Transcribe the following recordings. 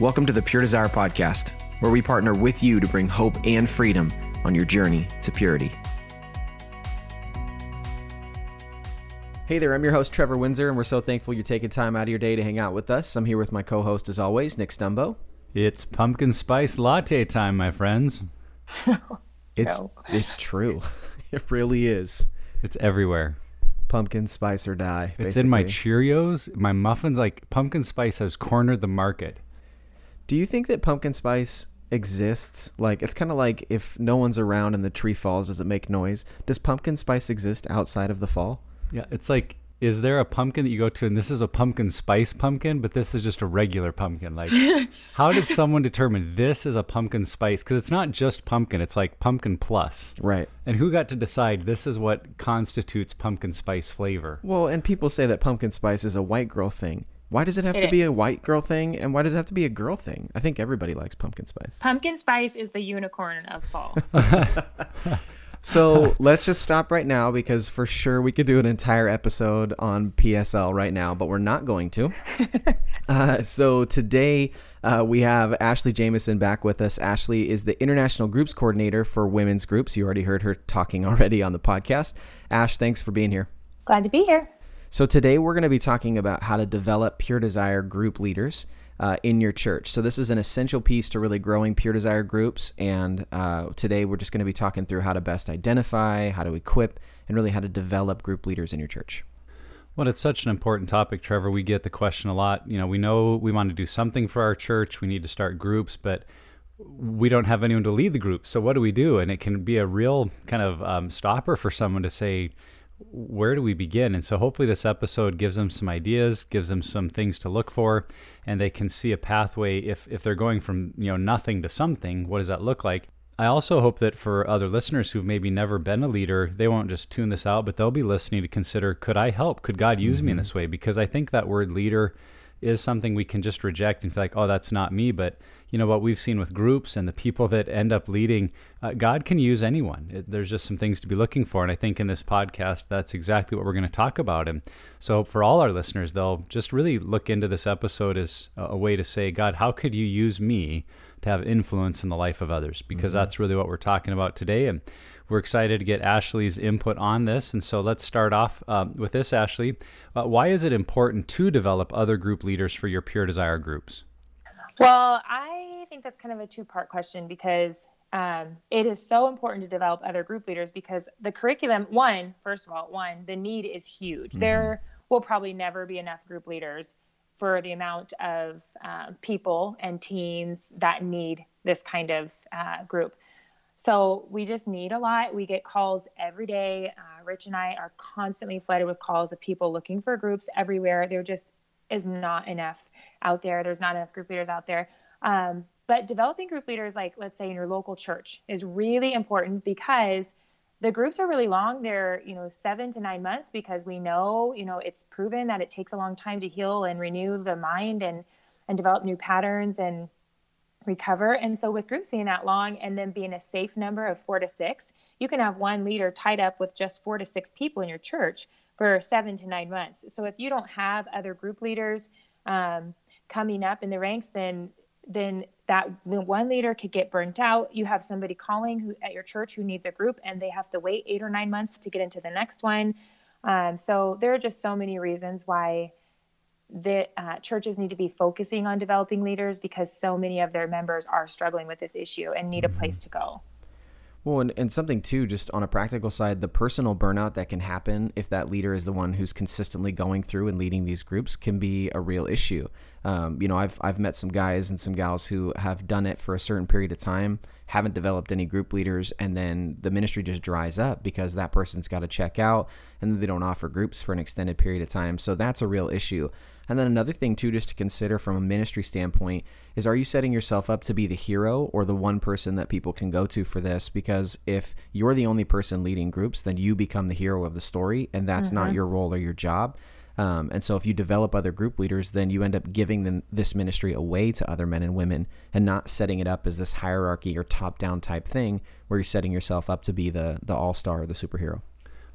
Welcome to the Pure Desire Podcast, where we partner with you to bring hope and freedom on your journey to purity. Hey there, I'm your host, Trevor Windsor, and we're so thankful you're taking time out of your day to hang out with us. I'm here with my co host, as always, Nick Stumbo. It's pumpkin spice latte time, my friends. It's, No. it's true. it really is. It's everywhere. Pumpkin spice or die. It's in my. Cheerios, my muffins. Like pumpkin spice has cornered the market. Do you think that pumpkin spice exists? Like, it's kind of like if no one's around and the tree falls, does it make noise? Does pumpkin spice exist outside of the fall? Yeah, it's like, is there a pumpkin that you go to and this is a pumpkin spice pumpkin, but this is just a regular pumpkin? Like, how did someone determine this is a pumpkin spice? Because it's not just pumpkin; it's like pumpkin plus. Right. And who got to decide this is what constitutes pumpkin spice flavor? Well, and people say that pumpkin spice is a white girl thing. Why does it have It to be a white girl thing? And why does it have to be a girl thing? I think everybody likes pumpkin spice. Pumpkin spice is the unicorn of fall. So let's just stop right now because for sure we could do an entire episode on PSL right now, but we're not going to. uh, so today uh, we have Ashley Jameson back with us. Ashley is the international groups coordinator for women's groups. You already heard her talking already on the podcast. Ash, thanks for being here. Glad to be here. So today we're going to be talking about how to develop Pure Desire group leaders uh, in your church. So this is an essential piece to really growing Pure Desire groups. And uh, today we're just going to be talking through how to best identify, how to equip, and really how to develop group leaders in your church. Well, it's such an important topic, Trevor. We get the question a lot. You know, we know we want to do something for our church. We need to start groups, but we don't have anyone to lead the group. So what do we do? And it can be a real kind of um, stopper for someone to say, where do we begin? And so hopefully this episode gives them some ideas, gives them some things to look for, and they can see a pathway if if they're going from you know nothing to something. What does that look like? I also hope that for other listeners who've maybe never been a leader, they won't just tune this out, but they'll be listening to consider could I help? Could God use me in mm-hmm. this way? Because I think that word leader is something we can just reject and feel like, oh, that's not me. But you know what we've seen with groups and the people that end up leading, uh, God can use anyone. It, there's just some things to be looking for. And I think in this podcast, that's exactly what we're going to talk about. And so for all our listeners, they'll just really look into this episode as a, a way to say, God, how could you use me to have influence in the life of others? Because that's really what we're talking about today. And we're excited to get Ashley's input on this. And so let's start off um, with this, Ashley. Uh, why is it important to develop other group leaders for your Pure Desire groups? Well, I think that's kind of a two part question because um, it is so important to develop other group leaders because the curriculum, one, first of all, one, the need is huge. There will probably never be enough group leaders for the amount of uh, people and teens that need this kind of uh, group. So we just need a lot. We get calls every day. Uh, Rich and I are constantly flooded with calls of people looking for groups everywhere. There just is not enough out there. There's not enough group leaders out there. Um, but developing group leaders, like let's say in your local church, is really important because the groups are really long. They're you know seven to nine months because we know you know it's proven that it takes a long time to heal and renew the mind and and develop new patterns and recover. And so, with groups being that long and then being a safe number of four to six, you can have one leader tied up with just four to six people in your church for seven to nine months. So, if you don't have other group leaders um, coming up in the ranks, then then that one leader could get burnt out. You have somebody calling who at your church who needs a group, and they have to wait eight or nine months to get into the next one. Um, so there are just so many reasons why that uh, churches need to be focusing on developing leaders because so many of their members are struggling with this issue and need a place to go. Well, and, and something too, just on a practical side, the personal burnout that can happen if that leader is the one who's consistently going through and leading these groups can be a real issue. Um, you know, I've I've met some guys and some gals who have done it for a certain period of time, haven't developed any group leaders, and then the ministry just dries up because that person's got to check out, and they don't offer groups for an extended period of time. So that's a real issue. And then another thing too, just to consider from a ministry standpoint, is are you setting yourself up to be the hero or the one person that people can go to for this? Because if you're the only person leading groups, then you become the hero of the story, and that's not your role or your job. Um, and so if you develop other group leaders, then you end up giving them this ministry away to other men and women and not setting it up as this hierarchy or top down type thing where you're setting yourself up to be the the all star or the superhero.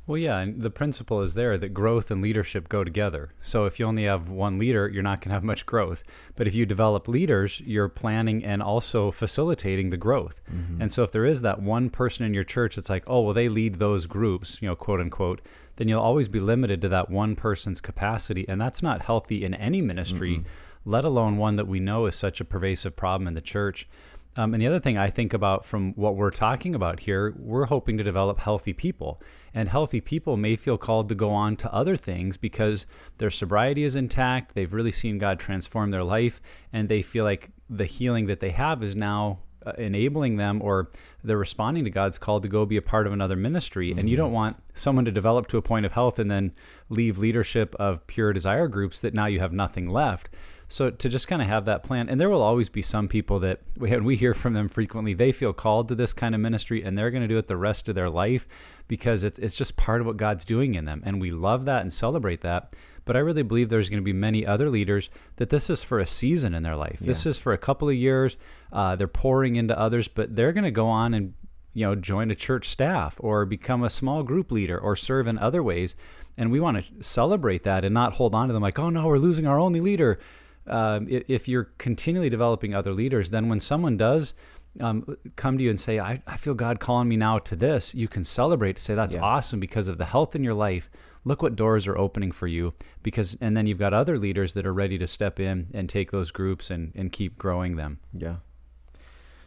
Well, yeah, and the principle is there that growth and leadership go together. So if you only have one leader, you're not going to have much growth. But if you develop leaders, you're planning and also facilitating the growth. Mm-hmm. And so if there is that one person in your church that's like, oh, well, they lead those groups, you know, quote unquote, then you'll always be limited to that one person's capacity. And that's not healthy in any ministry, mm-hmm. let alone one that we know is such a pervasive problem in the church. Um, and the other thing I think about from what we're talking about here, we're hoping to develop healthy people. And healthy people may feel called to go on to other things because their sobriety is intact. They've really seen God transform their life, and they feel like the healing that they have is now uh, enabling them or they're responding to God's call to go be a part of another ministry. Mm-hmm. And you don't mm-hmm. want someone to develop to a point of health and then leave leadership of pure desire groups that now you have nothing left. So to just kind of have that plan, and there will always be some people that we and we hear from them frequently. They feel called to this kind of ministry, and they're going to do it the rest of their life because it's it's just part of what God's doing in them, and we love that and celebrate that. But I really believe there's going to be many other leaders that this is for a season in their life. Yeah. This is for a couple of years. Uh, they're pouring into others, but they're going to go on and you know join a church staff or become a small group leader or serve in other ways. And we want to celebrate that and not hold on to them like, oh no, we're losing our only leader um, if you're continually developing other leaders, then when someone does um, come to you and say, I, I, feel God calling me now to this, you can celebrate to say, that's yeah. awesome because of the health in your life. Look what doors are opening for you because, and then you've got other leaders that are ready to step in and take those groups and, and keep growing them. Yeah.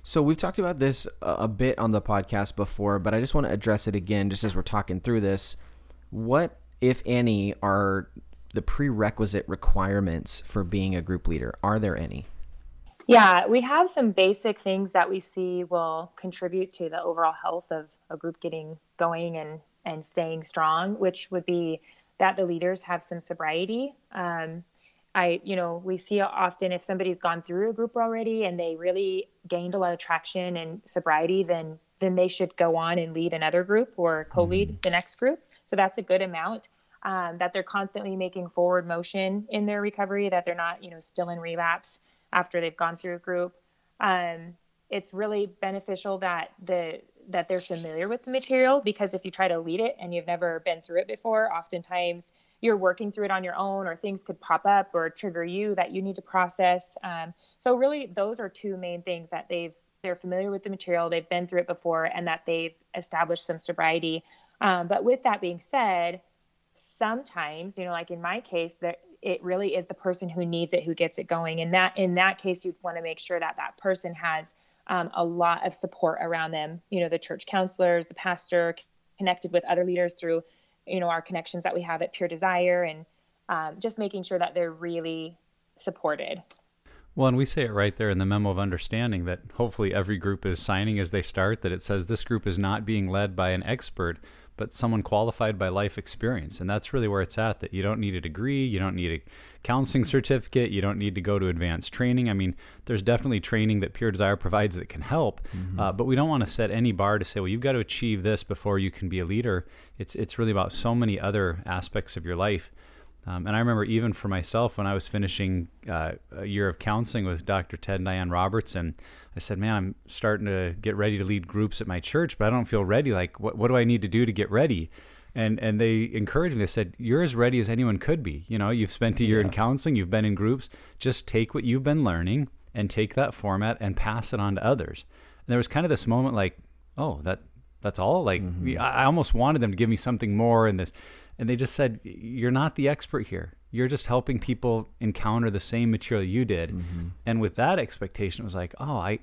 So we've talked about this a bit on the podcast before, but I just want to address it again just as we're talking through this. What, if any, are the prerequisite requirements for being a group leader? Are there any? Yeah, we have some basic things that we see will contribute to the overall health of a group getting going and, and staying strong, which would be that the leaders have some sobriety. Um, I, you know, we see often if somebody's gone through a group already and they really gained a lot of traction and sobriety, then then they should go on and lead another group or co-lead mm-hmm. the next group. So that's a good amount um, that they're constantly making forward motion in their recovery, that they're not, you know, still in relapse after they've gone through a group. Um, it's really beneficial that the that they're familiar with the material because if you try to lead it and you've never been through it before, oftentimes you're working through it on your own, or things could pop up or trigger you that you need to process. Um, so really, those are two main things that they've they're familiar with the material, they've been through it before, and that they've established some sobriety. Um, but with that being said, sometimes you know like in my case that it really is the person who needs it who gets it going. And that in that case you'd want to make sure that that person has um, a lot of support around them you know the church counselors the pastor connected with other leaders through you know our connections that we have at pure desire and um, just making sure that they're really supported. Well, and we say it right there in the memo of understanding that hopefully every group is signing as they start that it says this group is not being led by an expert, but someone qualified by life experience. And that's really where it's at that you don't need a degree, you don't need a counseling certificate, you don't need to go to advanced training. I mean, there's definitely training that Pure Desire provides that can help, mm-hmm. uh, but we don't want to set any bar to say, well, you've got to achieve this before you can be a leader. It's, it's really about so many other aspects of your life. Um, and I remember even for myself when I was finishing uh, a year of counseling with Dr. Ted and Diane Roberts, I said, "Man, I'm starting to get ready to lead groups at my church, but I don't feel ready. Like, what what do I need to do to get ready?" And and they encouraged me. They said, "You're as ready as anyone could be. You know, you've spent a year yeah. in counseling, you've been in groups. Just take what you've been learning and take that format and pass it on to others." And there was kind of this moment, like, "Oh, that that's all." Like, mm-hmm. I, I almost wanted them to give me something more in this and they just said you're not the expert here you're just helping people encounter the same material you did mm-hmm. and with that expectation it was like oh i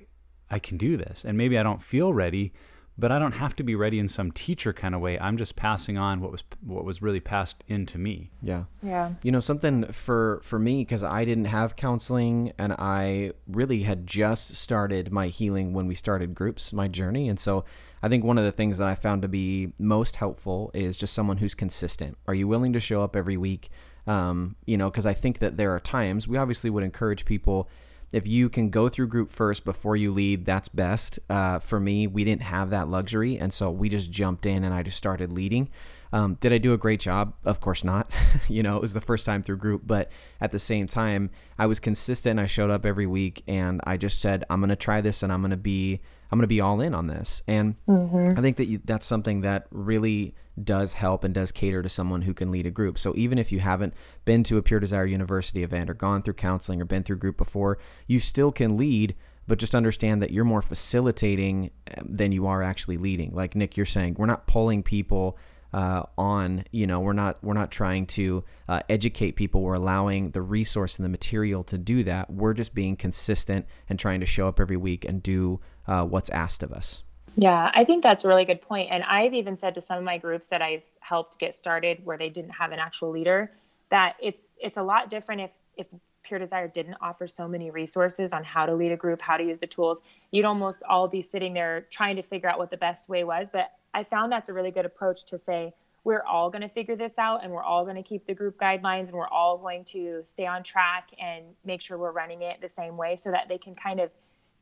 i can do this and maybe i don't feel ready but i don't have to be ready in some teacher kind of way i'm just passing on what was what was really passed into me yeah yeah you know something for for me because i didn't have counseling and i really had just started my healing when we started groups my journey and so I think one of the things that I found to be most helpful is just someone who's consistent. Are you willing to show up every week? Um, you know, because I think that there are times we obviously would encourage people if you can go through group first before you lead, that's best. Uh, for me, we didn't have that luxury, and so we just jumped in and I just started leading. Um, did I do a great job? Of course not. you know, it was the first time through group, but at the same time, I was consistent. I showed up every week, and I just said, "I'm going to try this, and I'm going to be, I'm going to be all in on this." And mm-hmm. I think that you, that's something that really does help and does cater to someone who can lead a group. So even if you haven't been to a Pure Desire University event or gone through counseling or been through group before, you still can lead but just understand that you're more facilitating um, than you are actually leading. Like Nick, you're saying, we're not pulling people uh, on. You know, we're not we're not trying to uh, educate people. We're allowing the resource and the material to do that. We're just being consistent and trying to show up every week and do uh, what's asked of us. Yeah, I think that's a really good point. And I've even said to some of my groups that I've helped get started where they didn't have an actual leader that it's it's a lot different if if Pure Desire didn't offer so many resources on how to lead a group, how to use the tools, you'd almost all be sitting there trying to figure out what the best way was. But I found that's a really good approach to say, we're all going to figure this out and we're all going to keep the group guidelines and we're all going to stay on track and make sure we're running it the same way so that they can kind of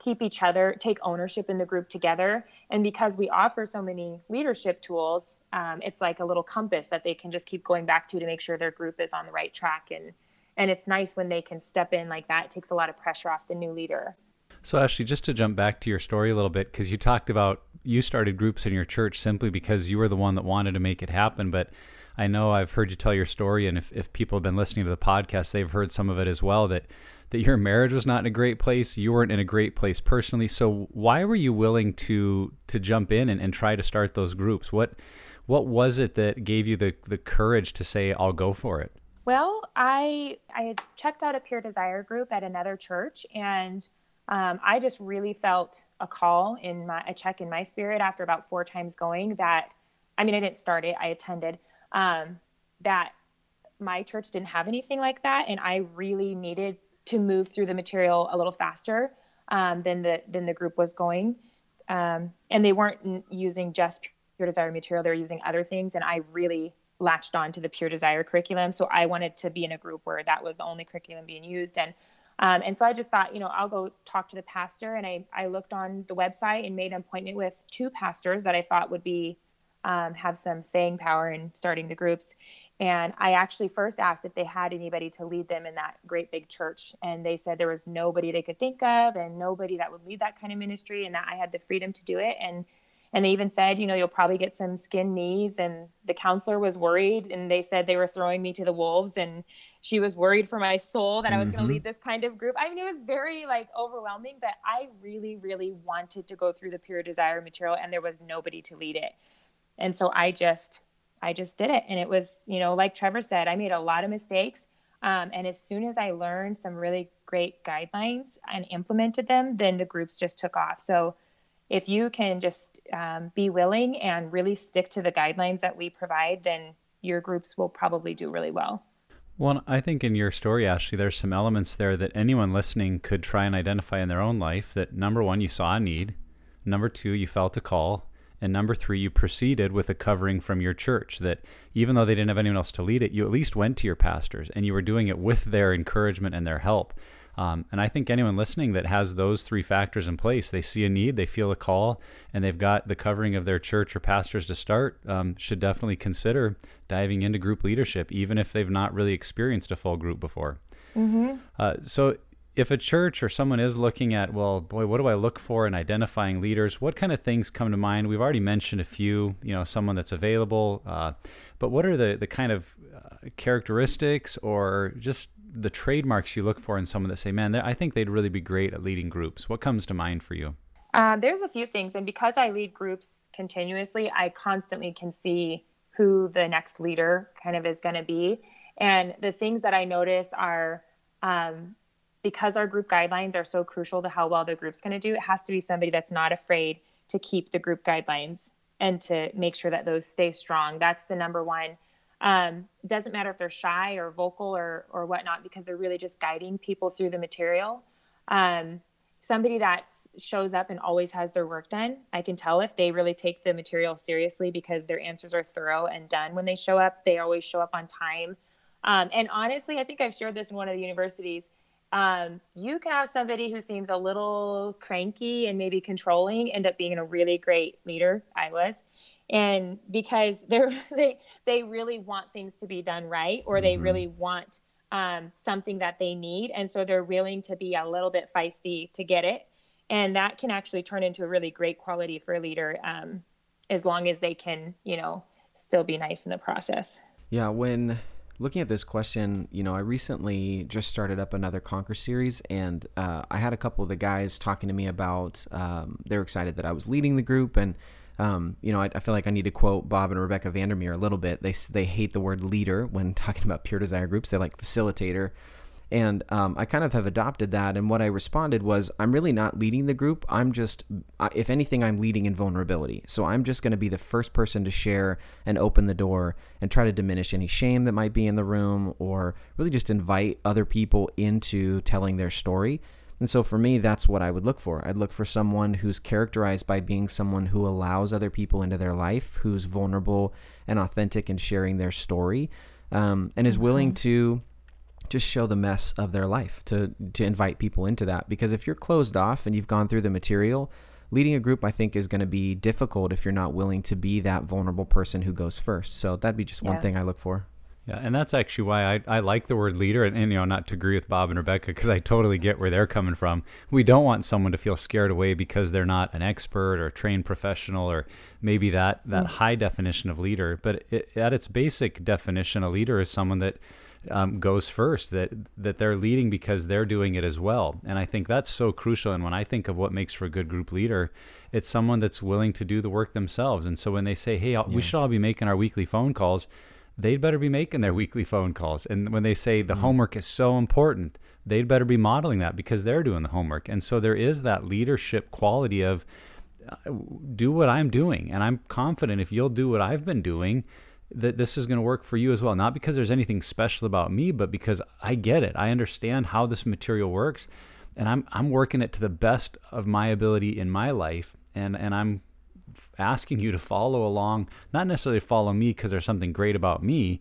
keep each other, take ownership in the group together. And because we offer so many leadership tools, um, it's like a little compass that they can just keep going back to to make sure their group is on the right track and and it's nice when they can step in like that. It takes a lot of pressure off the new leader. So, Ashley, just to jump back to your story a little bit, because you talked about you started groups in your church simply because you were the one that wanted to make it happen. But I know I've heard you tell your story, and if, if people have been listening to the podcast, they've heard some of it as well that that your marriage was not in a great place. You weren't in a great place personally. So, why were you willing to to jump in and, and try to start those groups? What what was it that gave you the the courage to say, "I'll go for it"? Well, I I had checked out a Pure Desire group at another church, and um, I just really felt a call in my a check in my spirit after about four times going that I mean I didn't start it I attended um, that my church didn't have anything like that, and I really needed to move through the material a little faster um, than the than the group was going, um, and they weren't using just Pure Desire material; they were using other things, and I really latched on to the Pure Desire curriculum. So I wanted to be in a group where that was the only curriculum being used. And um, and so I just thought, you know, I'll go talk to the pastor. And I, I looked on the website and made an appointment with two pastors that I thought would be um, have some saying power in starting the groups. And I actually first asked if they had anybody to lead them in that great big church. And they said there was nobody they could think of and nobody that would lead that kind of ministry and that I had the freedom to do it. And and they even said, you know, you'll probably get some skin knees. And the counselor was worried, and they said they were throwing me to the wolves, and she was worried for my soul that I was mm-hmm. going to lead this kind of group. I mean, it was very like overwhelming, but I really, really wanted to go through the pure desire material, and there was nobody to lead it. And so I just, I just did it, and it was, you know, like Trevor said, I made a lot of mistakes. Um, and as soon as I learned some really great guidelines and implemented them, then the groups just took off. So if you can just um, be willing and really stick to the guidelines that we provide, then your groups will probably do really well. Well, I think in your story, Ashley, there's some elements there that anyone listening could try and identify in their own life. That number one, you saw a need. Number two, you felt a call. And number three, you proceeded with a covering from your church that even though they didn't have anyone else to lead it, you at least went to your pastors and you were doing it with their encouragement and their help. Um, and I think anyone listening that has those three factors in place, they see a need, they feel a call, and they've got the covering of their church or pastors to start, um, should definitely consider diving into group leadership, even if they've not really experienced a full group before. Mm-hmm. Uh, so, if a church or someone is looking at, well, boy, what do I look for in identifying leaders? What kind of things come to mind? We've already mentioned a few, you know, someone that's available, uh, but what are the, the kind of uh, characteristics or just the trademarks you look for in someone that say, man, I think they'd really be great at leading groups? What comes to mind for you? Uh, there's a few things. And because I lead groups continuously, I constantly can see who the next leader kind of is going to be. And the things that I notice are um, because our group guidelines are so crucial to how well the group's going to do, it has to be somebody that's not afraid to keep the group guidelines and to make sure that those stay strong. That's the number one. Um, doesn't matter if they're shy or vocal or or whatnot because they're really just guiding people through the material. Um, somebody that shows up and always has their work done, I can tell if they really take the material seriously because their answers are thorough and done when they show up. They always show up on time. Um, and honestly, I think I've shared this in one of the universities. Um, you can have somebody who seems a little cranky and maybe controlling end up being a really great leader. I was. and because they're they they really want things to be done right or they mm-hmm. really want um, something that they need and so they're willing to be a little bit feisty to get it and that can actually turn into a really great quality for a leader um, as long as they can you know still be nice in the process yeah when looking at this question, you know, I recently just started up another Conquer series, and uh, I had a couple of the guys talking to me about um, they're excited that I was leading the group, and um, you know, I, I, feel like I need to quote Bob and Rebecca Vandermeer a little bit. They they hate the word leader when talking about pure desire groups. They like facilitator. And um, I kind of have adopted that. And what I responded was, I'm really not leading the group. I'm just, if anything, I'm leading in vulnerability. So I'm just going to be the first person to share and open the door and try to diminish any shame that might be in the room or really just invite other people into telling their story. And so for me, that's what I would look for. I'd look for someone who's characterized by being someone who allows other people into their life, who's vulnerable and authentic in sharing their story, um, and is willing mm-hmm. to just show the mess of their life to to invite people into that because if you're closed off and you've gone through the material leading a group i think is going to be difficult if you're not willing to be that vulnerable person who goes first so that'd be just one thing i look for yeah, and that's actually why I, I like the word leader, and, and you know, not to agree with Bob and Rebecca, because I totally get where they're coming from. We don't want someone to feel scared away because they're not an expert or a trained professional, or maybe that that mm. high definition of leader. But it, at its basic definition, a leader is someone that um, goes first that that they're leading because they're doing it as well. And i think that's so crucial. And when i think of what makes for a good group leader it's someone that's willing to do the work themselves. And so when they say hey yeah. we should all be making our weekly phone calls they'd better be making their weekly phone calls. And when they say the mm. homework is so important they'd better be modeling that because they're doing the homework. And so there is that leadership quality of uh, do what i'm doing. And i'm confident if you'll do what i've been doing that this is going to work for you as well. Not because there's anything special about me, but because I get it. I understand how this material works, and I'm I'm working it to the best of my ability in my life, and and I'm asking you to follow along. Not necessarily follow me because there's something great about me,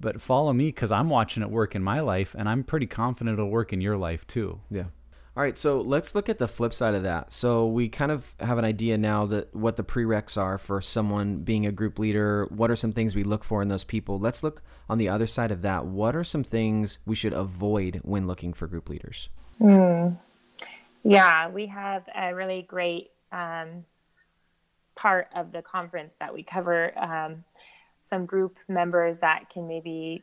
but follow me because I'm watching it work in my life, and I'm pretty confident it'll work in your life too. Yeah. All right, so let's look at the flip side of that. So we kind of have an idea now that what the prereqs are for someone being a group leader. What are some things we look for in those people? Let's look on the other side of that. What are some things we should avoid when looking for group leaders? Mm. Yeah, we have a really great um, part of the conference that we cover. Um, some group members that can maybe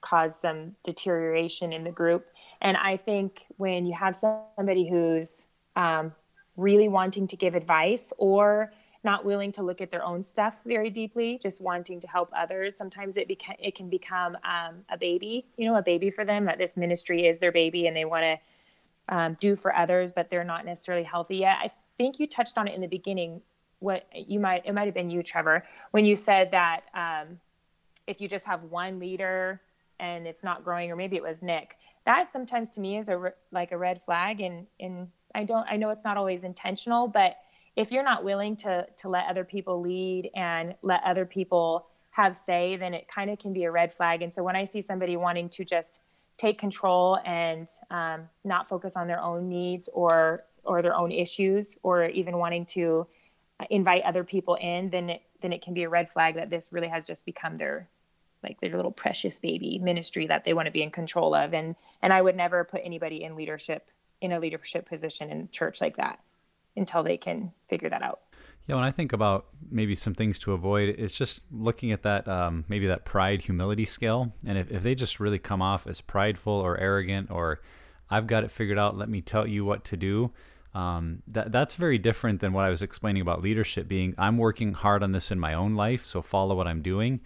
cause some deterioration in the group. And I think when you have somebody who's um, really wanting to give advice or not willing to look at their own stuff very deeply, just wanting to help others, sometimes it beca- it can become um, a baby, you know, a baby for them. That this ministry is their baby, and they want to um, do for others, but they're not necessarily healthy yet. I think you touched on it in the beginning. What you might it might have been you, Trevor, when you said that um, if you just have one leader and it's not growing or maybe it was nick that sometimes to me is a like a red flag and and i don't i know it's not always intentional but if you're not willing to to let other people lead and let other people have say then it kind of can be a red flag. And so when i see somebody wanting to just take control and um, not focus on their own needs or or their own issues or even wanting to invite other people in then it then it can be a red flag that this really has just become their like their little precious baby ministry that they want to be in control of and and I would never put anybody in leadership in a leadership position in church like that until they can figure that out. Yeah, when I think about maybe some things to avoid, it's just looking at that um, maybe that pride humility scale, and if, if they just really come off as prideful or arrogant or I've got it figured out, let me tell you what to do. Um, that that's very different than what I was explaining about leadership being I'm working hard on this in my own life, so follow what I'm doing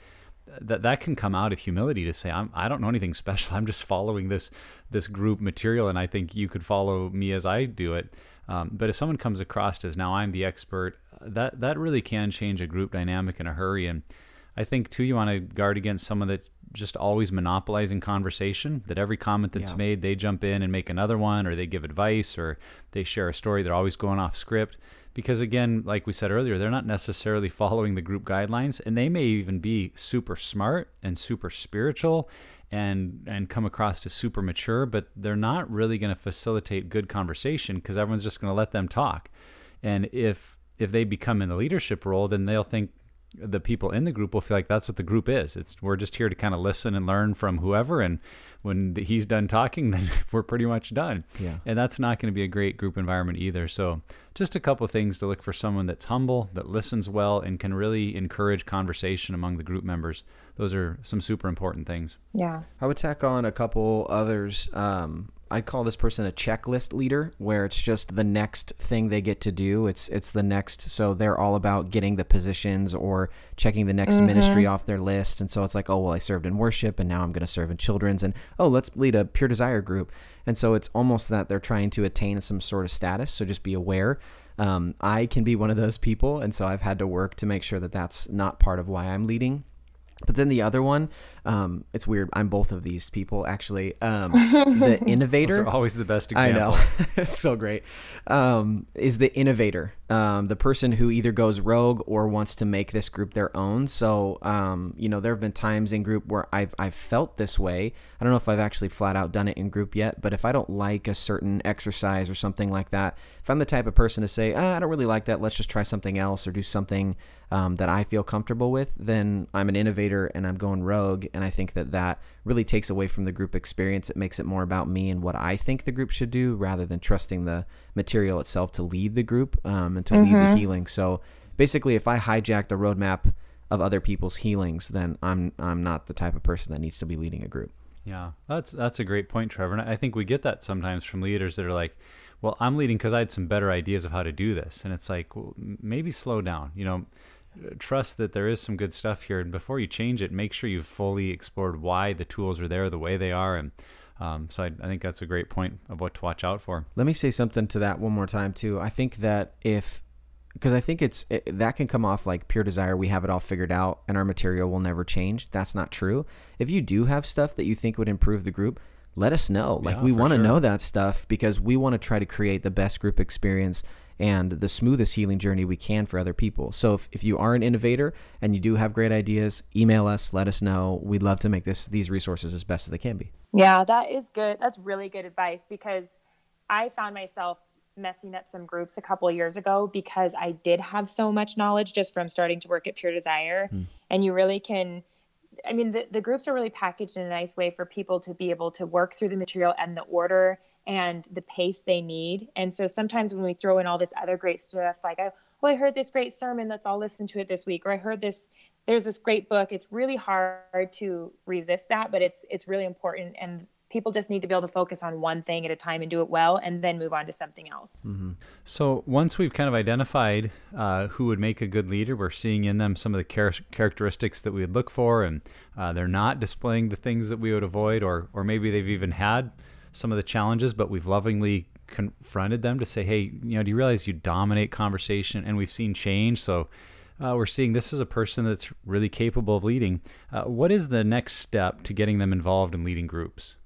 that that can come out of humility to say I'm I don't know anything special. I'm just following this this group material, and I think you could follow me as I do it. Um, but if someone comes across as now I'm the expert, that that really can change a group dynamic in a hurry. And I think too, you want to guard against someone that's just always monopolizing conversation. That every comment that's yeah. made, they jump in and make another one, or they give advice, or they share a story. They're always going off script because again like we said earlier they're not necessarily following the group guidelines and they may even be super smart and super spiritual and and come across as super mature but they're not really going to facilitate good conversation because everyone's just going to let them talk. And if if they become in the leadership role, then they'll think the people in the group will feel like that's what the group is. It's we're just here to kind of listen and learn from whoever, and when he's done talking, then we're pretty much done. Yeah. And that's not going to be a great group environment either. So just a couple things to look for someone that's humble, that listens well, and can really encourage conversation among the group members. Those are some super important things. Yeah. I would tack on a couple others. Um, I'd call this person a checklist leader, where it's just the next thing they get to do. It's it's the next. So they're all about getting the positions or checking the next mm-hmm. ministry off their list. And so it's like, oh well, I served in worship, and now I'm going to serve in children's, and oh, let's lead a pure desire group. And so it's almost that they're trying to attain some sort of status. So just be aware. Um, I can be one of those people, and so I've had to work to make sure that that's not part of why I'm leading. But then the other one, um, it's weird. I'm both of these people actually. Um, the innovator Those are always the best example. I know, it's so great. Um, is the innovator, um, the person who either goes rogue or wants to make this group their own. So, um, you know, there have been times in group where I've I've felt this way. I don't know if I've actually flat out done it in group yet, but if I don't like a certain exercise or something like that, if I'm the type of person to say, ah, I don't really like that, let's just try something else or do something um, that I feel comfortable with, then I'm an innovator and I'm going rogue. And I think that that really takes away from the group experience. It makes it more about me and what I think the group should do rather than trusting the material itself to lead the group um, and to mm-hmm. lead the mm-hmm. healing. So basically, if I hijack the roadmap of other people's healings, then I'm I'm not the type of person that needs to be leading a group. Yeah, that's that's a great point, Trevor. And I think we get that sometimes from leaders that are like, "Well, I'm leading because I had some better ideas of how to do this," and it's like, well, maybe slow down. You know, trust that there is some good stuff here. And before you change it, make sure you've fully explored why the tools are there the way they are. And um, so I, I, think that's a great point of what to watch out for. Let me say something to that one more time too. I think that if because I think it's it, that can come off like pure desire. We have it all figured out, and our material will never change. That's not true. If you do have stuff that you think would improve the group, let us know. Like yeah, we want to sure. know that stuff because we want to try to create the best group experience and the smoothest healing journey we can for other people. So if, if you are an innovator and you do have great ideas, email us, let us know. We'd love to make this these resources as best as they can be. Yeah, that is good. That's really good advice because I found myself messing up some groups a couple years ago because I did have so much knowledge just from starting to work at Pure Desire. Mm. And you really can I mean, the, the groups are really packaged in a nice way for people to be able to work through the material and the order and the pace they need. And so sometimes when we throw in all this other great stuff, like, oh, oh I heard this great sermon, let's all listen to it this week, or I heard this, there's this great book. It's really hard to resist that, but it's it's really important. And people just need to be able to focus on one thing at a time and do it well and then move on to something else mm-hmm. so once we've kind of identified uh, who would make a good leader we're seeing in them some of the char- characteristics that we would look for and uh, they're not displaying the things that we would avoid or or maybe they've even had some of the challenges but we've lovingly confronted them to say hey you know do you realize you dominate conversation and we've seen change so uh, we're seeing this is a person that's really capable of leading. Uh, what is the next step to getting them involved in leading groups?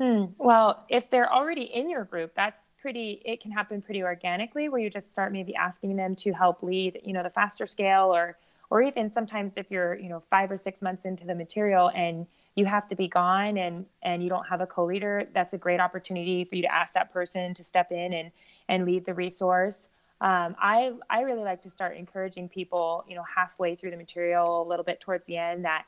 Hmm. Well, if they're already in your group, that's pretty, it can happen pretty organically where you just start maybe asking them to help lead, you know, the faster scale or, or even sometimes if you're, you know, five or six months into the material and you have to be gone and, and you don't have a co-leader, that's a great opportunity for you to ask that person to step in and, and lead the resource. Um, I, I really like to start encouraging people, you know, halfway through the material, a little bit towards the end that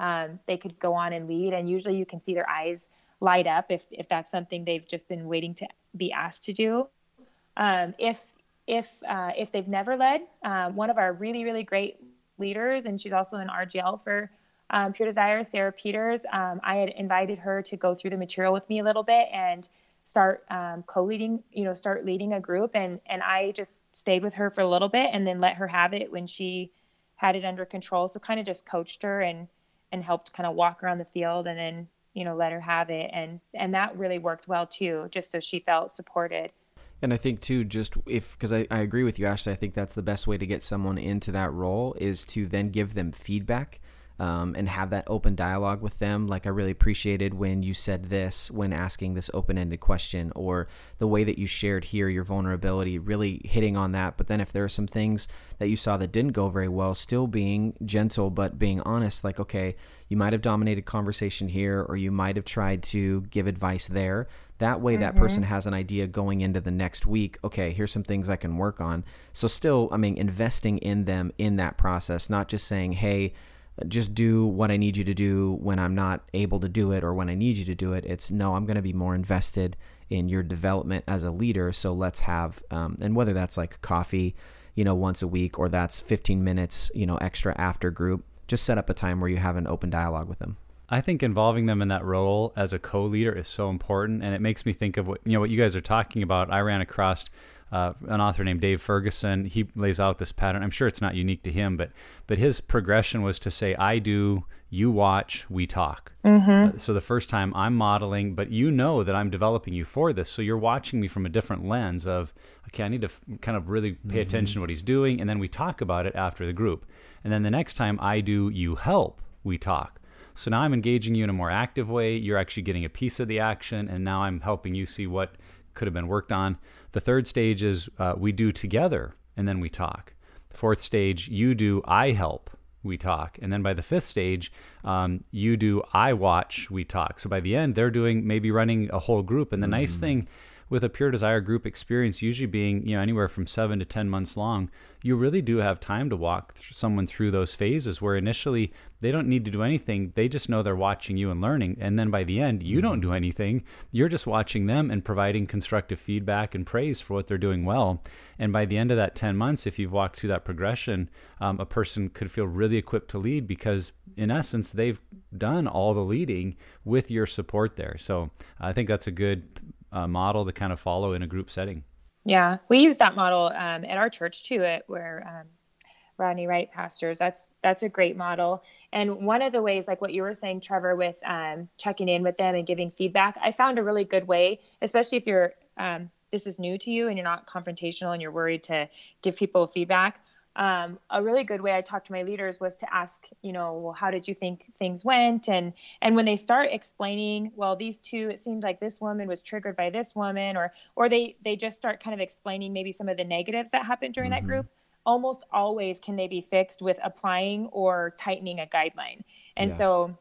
um, they could go on and lead. And usually you can see their eyes light up if if that's something they've just been waiting to be asked to do. Um, if if uh, if they've never led, um, one of our really really great leaders, and she's also an RGL for um, Pure Desire, Sarah Peters. Um, I had invited her to go through the material with me a little bit and start um, co-leading. You know, start leading a group, and and I just stayed with her for a little bit, and then let her have it when she had it under control. So kind of just coached her and and helped kind of walk around the field, and then you know let her have it. And and that really worked well too just so she felt supported. And i think too just if because I, I agree with you ashley i think that's the best way to get someone into that role is to then give them feedback um, and have that open dialogue with them. Like I really appreciated when you said this when asking this open-ended question, or the way that you shared here your vulnerability, really hitting on that. But then if there are some things that you saw that didn't go very well, still being gentle but being honest, like okay, you might have dominated conversation here, or you might have tried to give advice there. That way, mm-hmm. that person has an idea going into the next week. Okay, here's some things I can work on. So, still, I mean, investing in them in that process, not just saying, hey, just do what I need you to do when I'm not able to do it or when I need you to do it. It's no, I'm going to be more invested in your development as a leader. So let's have, um, and whether that's like coffee, you know, once a week or that's 15 minutes, you know, extra after group, just set up a time where you have an open dialogue with them. I think involving them in that role as a co-leader is so important, and it makes me think of what you know what you guys are talking about. I ran across uh, an author named Dave Ferguson. He lays out this pattern. I'm sure it's not unique to him, but but his progression was to say, "I do, you watch, we talk." Mm-hmm. Uh, so the first time I'm modeling, but you know that I'm developing you for this, so you're watching me from a different lens of, okay, I need to f- kind of really pay mm-hmm. attention to what he's doing, and then we talk about it after the group. And then the next time I do, you help, we talk. So now I'm engaging you in a more active way. You're actually getting a piece of the action, and now I'm helping you see what could have been worked on. The third stage is uh, we do together and then we talk. The fourth stage, you do, I help, we talk. And then by the fifth stage, um, you do, I watch, we talk. So by the end, they're doing maybe running a whole group. And the mm-hmm. nice thing with a pure desire group experience usually being you know anywhere from seven to ten months long you really do have time to walk someone through those phases where initially they don't need to do anything they just know they're watching you and learning and then by the end you don't do anything you're just watching them and providing constructive feedback and praise for what they're doing well. And by the end of that 10 months if you've walked through that progression um, a person could feel really equipped to lead because in essence they've done all the leading with your support there. So i think that's a good uh, model to kind of follow in a group setting. Yeah, we use that model um, at our church too, at where um, Rodney Wright pastors. That's that's a great model. And one of the ways, like what you were saying, Trevor, with um, checking in with them and giving feedback, I found a really good way, especially if you're um, this is new to you and you're not confrontational and you're worried to give people feedback um, a really good way I talked to my leaders was to ask, you know, well, how did you think things went? And and when they start explaining, well, these two, it seemed like this woman was triggered by this woman, or or they they just start kind of explaining maybe some of the negatives that happened during mm-hmm. that group. Almost always can they be fixed with applying or tightening a guideline. And yeah. so,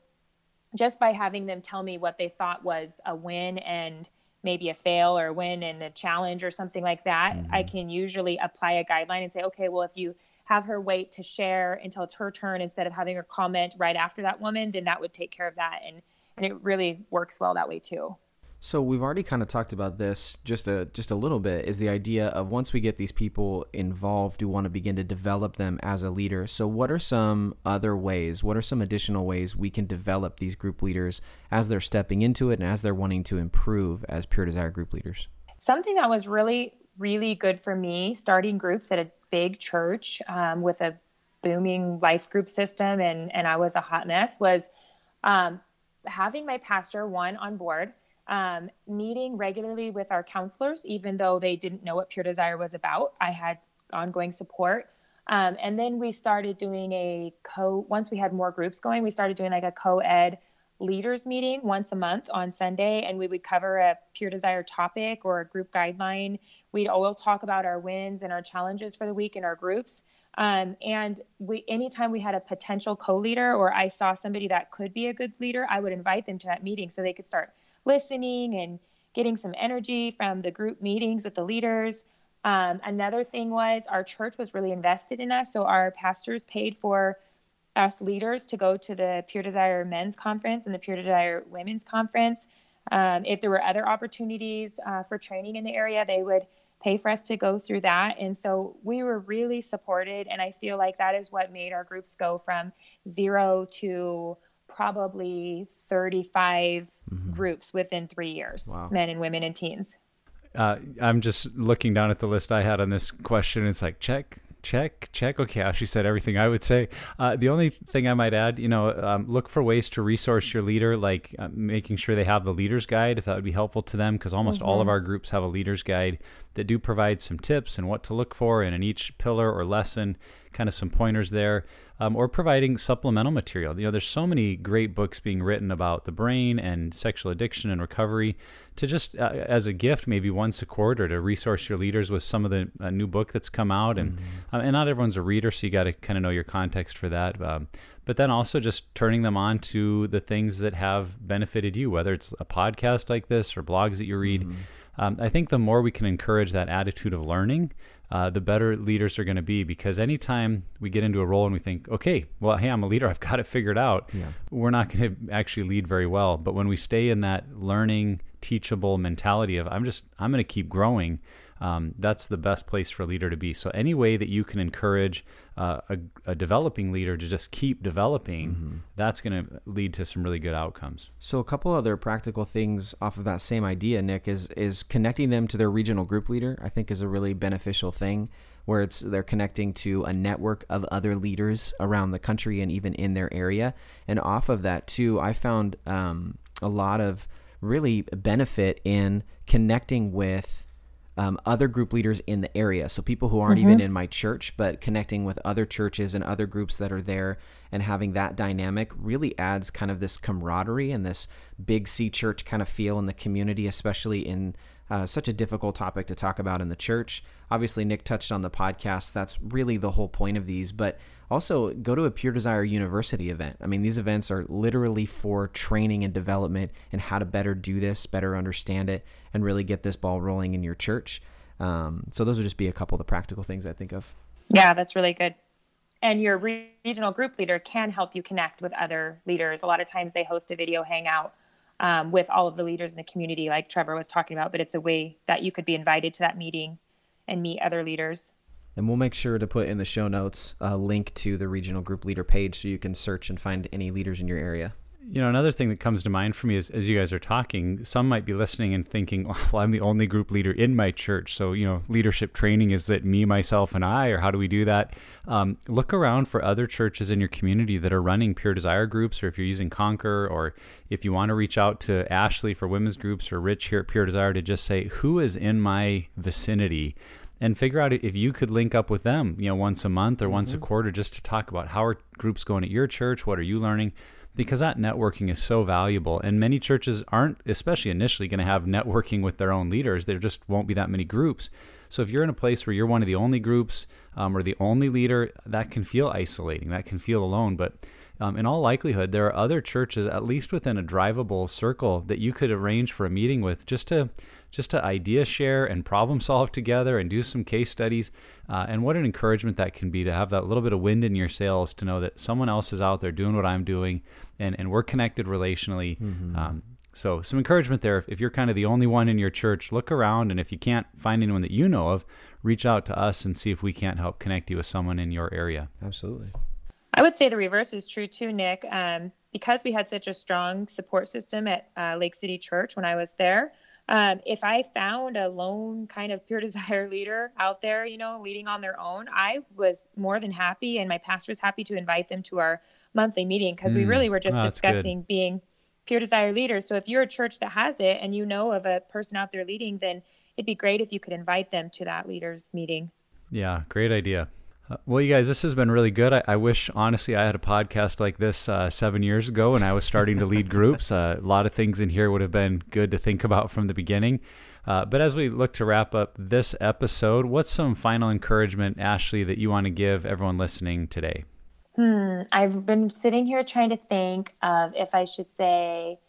just by having them tell me what they thought was a win and maybe a fail or a win and a challenge or something like that, mm-hmm. I can usually apply a guideline and say, okay, well, if you have her wait to share until it's her turn instead of having her comment right after that woman, then that would take care of that. And, and it really works well that way too. So we've already kind of talked about this just a just a little bit is the idea of once we get these people involved, we want to begin to develop them as a leader. So what are some other ways? What are some additional ways we can develop these group leaders as they're stepping into it and as they're wanting to improve as pure desire group leaders? Something that was really really good for me starting groups at a big church um, with a booming life group system and and I was a hot mess was um, having my pastor one on board um, meeting regularly with our counselors, even though they didn't know what Pure Desire was about. I had ongoing support. Um, and then we started doing a co, once we had more groups going, we started doing like a co ed leaders meeting once a month on Sunday, and we would cover a Pure Desire topic or a group guideline. We'd all talk about our wins and our challenges for the week in our groups. Um, and we, anytime we had a potential co-leader or I saw somebody that could be a good leader, I would invite them to that meeting so they could start listening and getting some energy from the group meetings with the leaders. Um, another thing was our church was really invested in us, so our pastors paid for us leaders to go to the Pure Desire Men's Conference and the Pure Desire Women's Conference. Um, if there were other opportunities uh, for training in the area, they would pay for us to go through that. And so we were really supported. And I feel like that is what made our groups go from zero to probably 35 mm-hmm. groups within three years wow. men and women and teens. Uh, I'm just looking down at the list I had on this question. It's like, check, check, check. Okay, she said everything I would say. Uh, the only thing I might add, you know, um, look for ways to resource your leader, like uh, making sure they have the leader's guide, if that would be helpful to them, because almost mm-hmm. all of mm-hmm. our groups have a leader's guide that do provide some tips and what to look for, and in each pillar or lesson kind of some pointers there, um, or providing supplemental material. You know, there's so many great books being written about the brain and sexual addiction and recovery. To just uh, as a gift, maybe once a quarter, to resource your leaders with some of the uh, new book that's come out, and mm-hmm. uh, and not everyone's a reader, so you got to kind of know your context for that. Um, but then also just turning them on to the things that have benefited you, whether it's a podcast like this or blogs that you read. Mm-hmm. Um, I think the more we can encourage that attitude of learning, uh, the better leaders are going to be because anytime we get into a role and we think, okay, well, hey, I'm a leader, I've got it figured out, yeah. we're not going to actually lead very well. But when we stay in that learning, teachable mentality of, I'm just, I'm going to keep growing, um, that's the best place for a leader to be. So, any way that you can encourage uh, a, a, developing leader to just keep developing, mm-hmm. that's going to lead to some really good outcomes. So, a couple other practical things off of that same idea, Nick, is is connecting them to their regional group leader. I think is a really beneficial thing where it's they're connecting to a network of other leaders around the country and even in their area. And off of that too, I found um, a lot of really benefit in connecting with um, other group leaders in the area. So people who aren't mm-hmm. even in my church, but connecting with other churches and other groups that are there and having that dynamic really adds kind of this camaraderie and this big C church kind of feel in the community, especially in uh, such a difficult topic to talk about in the church. Obviously, Nick touched on the podcast. That's really the whole point of these. But also, go to a Pure Desire University event. I mean, these events are literally for training and development and how to better do this, better understand it, and really get this ball rolling in your church. Um, so, those would just be a couple of the practical things I think of. Yeah, that's really good. And your regional group leader can help you connect with other leaders. A lot of times they host a video hangout um, with all of the leaders in the community, like Trevor was talking about, but it's a way that you could be invited to that meeting and meet other leaders. And we'll make sure to put in the show notes a link to the regional group leader page so you can search and find any leaders in your area. You know, another thing that comes to mind for me is as you guys are talking, some might be listening and thinking, well, I'm the only group leader in my church. So, you know, leadership training is it me, myself, and I, or how do we do that? Um, look around for other churches in your community that are running Pure Desire groups, or if you're using Conquer, or if you want to reach out to Ashley for women's groups or Rich here at Pure Desire to just say, who is in my vicinity? And figure out if you could link up with them, you know, once a month or mm-hmm. once a mm-hmm. quarter just to talk about how are groups going at your church, what are you learning? because that networking is so valuable. And many churches aren't, especially initially, going to have networking with their own leaders. There just won't be that many groups. So if you're in a place where you're one of the only groups um, or the only leader, that can feel isolating. That can feel alone. But um, in all likelihood, there are other churches, at least within a drivable circle, that you could arrange for a meeting with just to just to idea share and problem solve together and do some case studies. Uh, and what an encouragement that can be to have that little bit of wind in your sails to know that someone else is out there doing what I'm doing and, and we're connected relationally. Mm-hmm. Um, so, some encouragement there. If, if you're kind of the only one in your church, look around. And if you can't find anyone that you know of, reach out to us and see if we can't help connect you with someone in your area. Absolutely. I would say the reverse is true too, Nick. Um, because we had such a strong support system at uh, Lake City Church when I was there, um, if I found a lone kind of pure desire leader out there, you know, leading on their own, I was more than happy, and my pastor was happy to invite them to our monthly meeting because mm. we really were just oh, discussing being pure desire leaders. So if you're a church that has it and you know of a person out there leading, then it'd be great if you could invite them to that leaders meeting. Yeah, great idea. Uh, well, you guys, this has been really good. I, I, wish, honestly, I had a podcast like this uh, seven years ago when I was starting to lead groups. Uh, a lot of things in here would have been good to think about from the beginning. Uh, but as we look to wrap up this episode, what's some final encouragement, Ashley, that you want to give everyone listening today? Hmm, I've been sitting here trying to think of if I should say,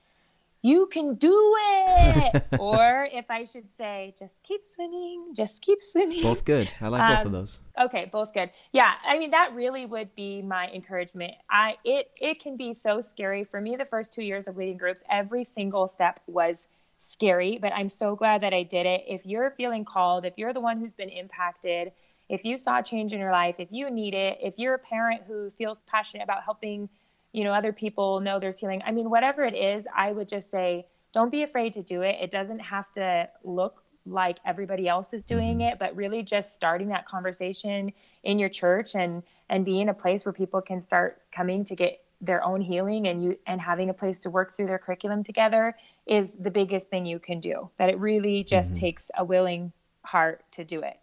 you can do it. or if I should say, just keep swimming, just keep swimming. Both good. I like um, both of um, those. Okay, both good. Yeah, I mean that really would be my encouragement. I it it can be so scary for me. The first two years of leading groups, every single step was scary, but I'm so glad that I did it. If you're feeling called, if you're the one who's been impacted, if you saw change in your life, if you need it, if you're a parent who feels passionate about helping you know other people know there's healing i mean whatever it is i would just say don't be afraid to do it it doesn't have to look like everybody else is doing mm-hmm. it but really just starting that conversation in your church and and being a place where people can start coming to get their own healing and you and having a place to work through their curriculum together is the biggest thing you can do that it really just mm-hmm. takes a willing heart to do it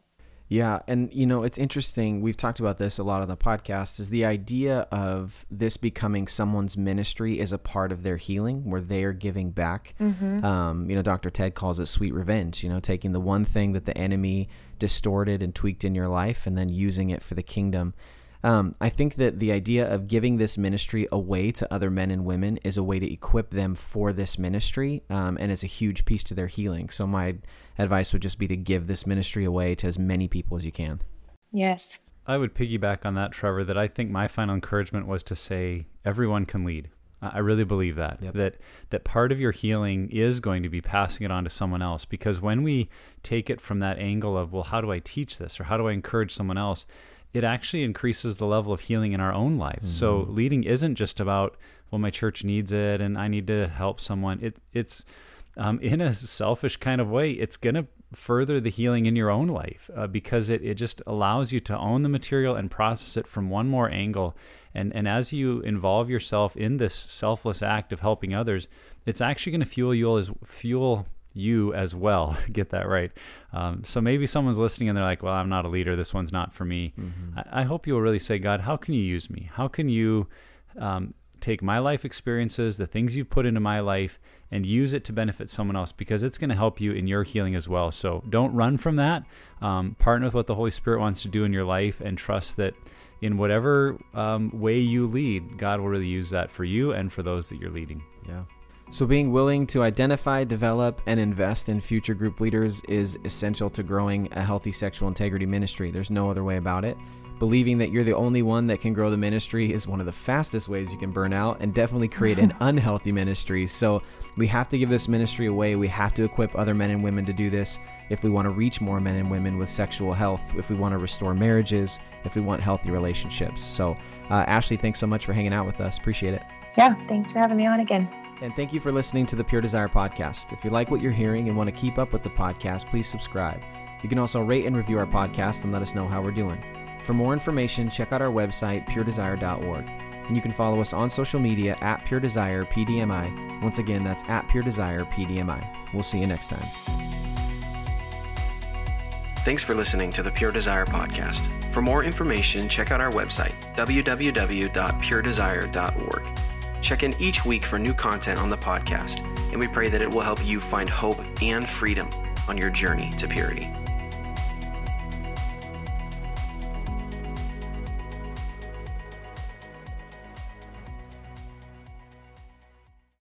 Yeah, and you know, it's interesting. We've talked about this a lot on the podcast is the idea of this becoming someone's ministry is a part of their healing where they are giving back. Mm-hmm. Um, you know, Dr. Ted calls it sweet revenge, you know, taking the one thing that the enemy distorted and tweaked in your life and then using it for the kingdom. Um, I think that the idea of giving this ministry away to other men and women is a way to equip them for this ministry, um, and is a huge piece to their healing. So my advice would just be to give this ministry away to as many people as you can. Yes. I would piggyback on that, Trevor. That I think my final encouragement was to say everyone can lead. I really believe that yep. that that part of your healing is going to be passing it on to someone else because when we take it from that angle of well how do I teach this or how do I encourage someone else it actually increases the level of healing in our own lives. Mm-hmm. So leading isn't just about well, my church needs it and I need to help someone. It, it's um, in a selfish kind of way, it's going to further the healing in your own life uh, because it, it just allows you to own the material and process it from one more angle. And, and as you involve yourself in this selfless act of helping others, it's actually going to fuel you as fuel you as well. Get that right. Um, so maybe someone's listening and they're like, well, I'm not a leader. This one's not for me. Mm-hmm. I, I, hope you will really say, God, how can you use me? How can you um, take my life experiences, the things you've put into my life, and use it to benefit someone else because it's going to help you in your healing as well. So don't run from that. Um, partner with what the Holy Spirit wants to do in your life and trust that in whatever um, way you lead, God will really use that for you and for those that you're leading. Yeah. So, being willing to identify, develop, and invest in future group leaders is essential to growing a healthy sexual integrity ministry. There's no other way about it. Believing that you're the only one that can grow the ministry is one of the fastest ways you can burn out and definitely create an unhealthy ministry. So, we have to give this ministry away. We have to equip other men and women to do this if we want to reach more men and women with sexual health, if we want to restore marriages, if we want healthy relationships. So, uh, Ashley, thanks so much for hanging out with us. Appreciate it. Yeah, thanks for having me on again. And thank you for listening to the Pure Desire podcast. If you like what you're hearing and want to keep up with the podcast, please subscribe. You can also rate and review our podcast and let us know how we're doing. For more information, check out our website, puredesire.org. And you can follow us on social media at Pure Desire PDMI. Once again, that's at Pure Desire PDMI. We'll see you next time. Thanks for listening to the Pure Desire podcast. For more information, check out our website, www.puredesire.org. Check in each week for new content on the podcast, and we pray that it will help you find hope and freedom on your journey to purity.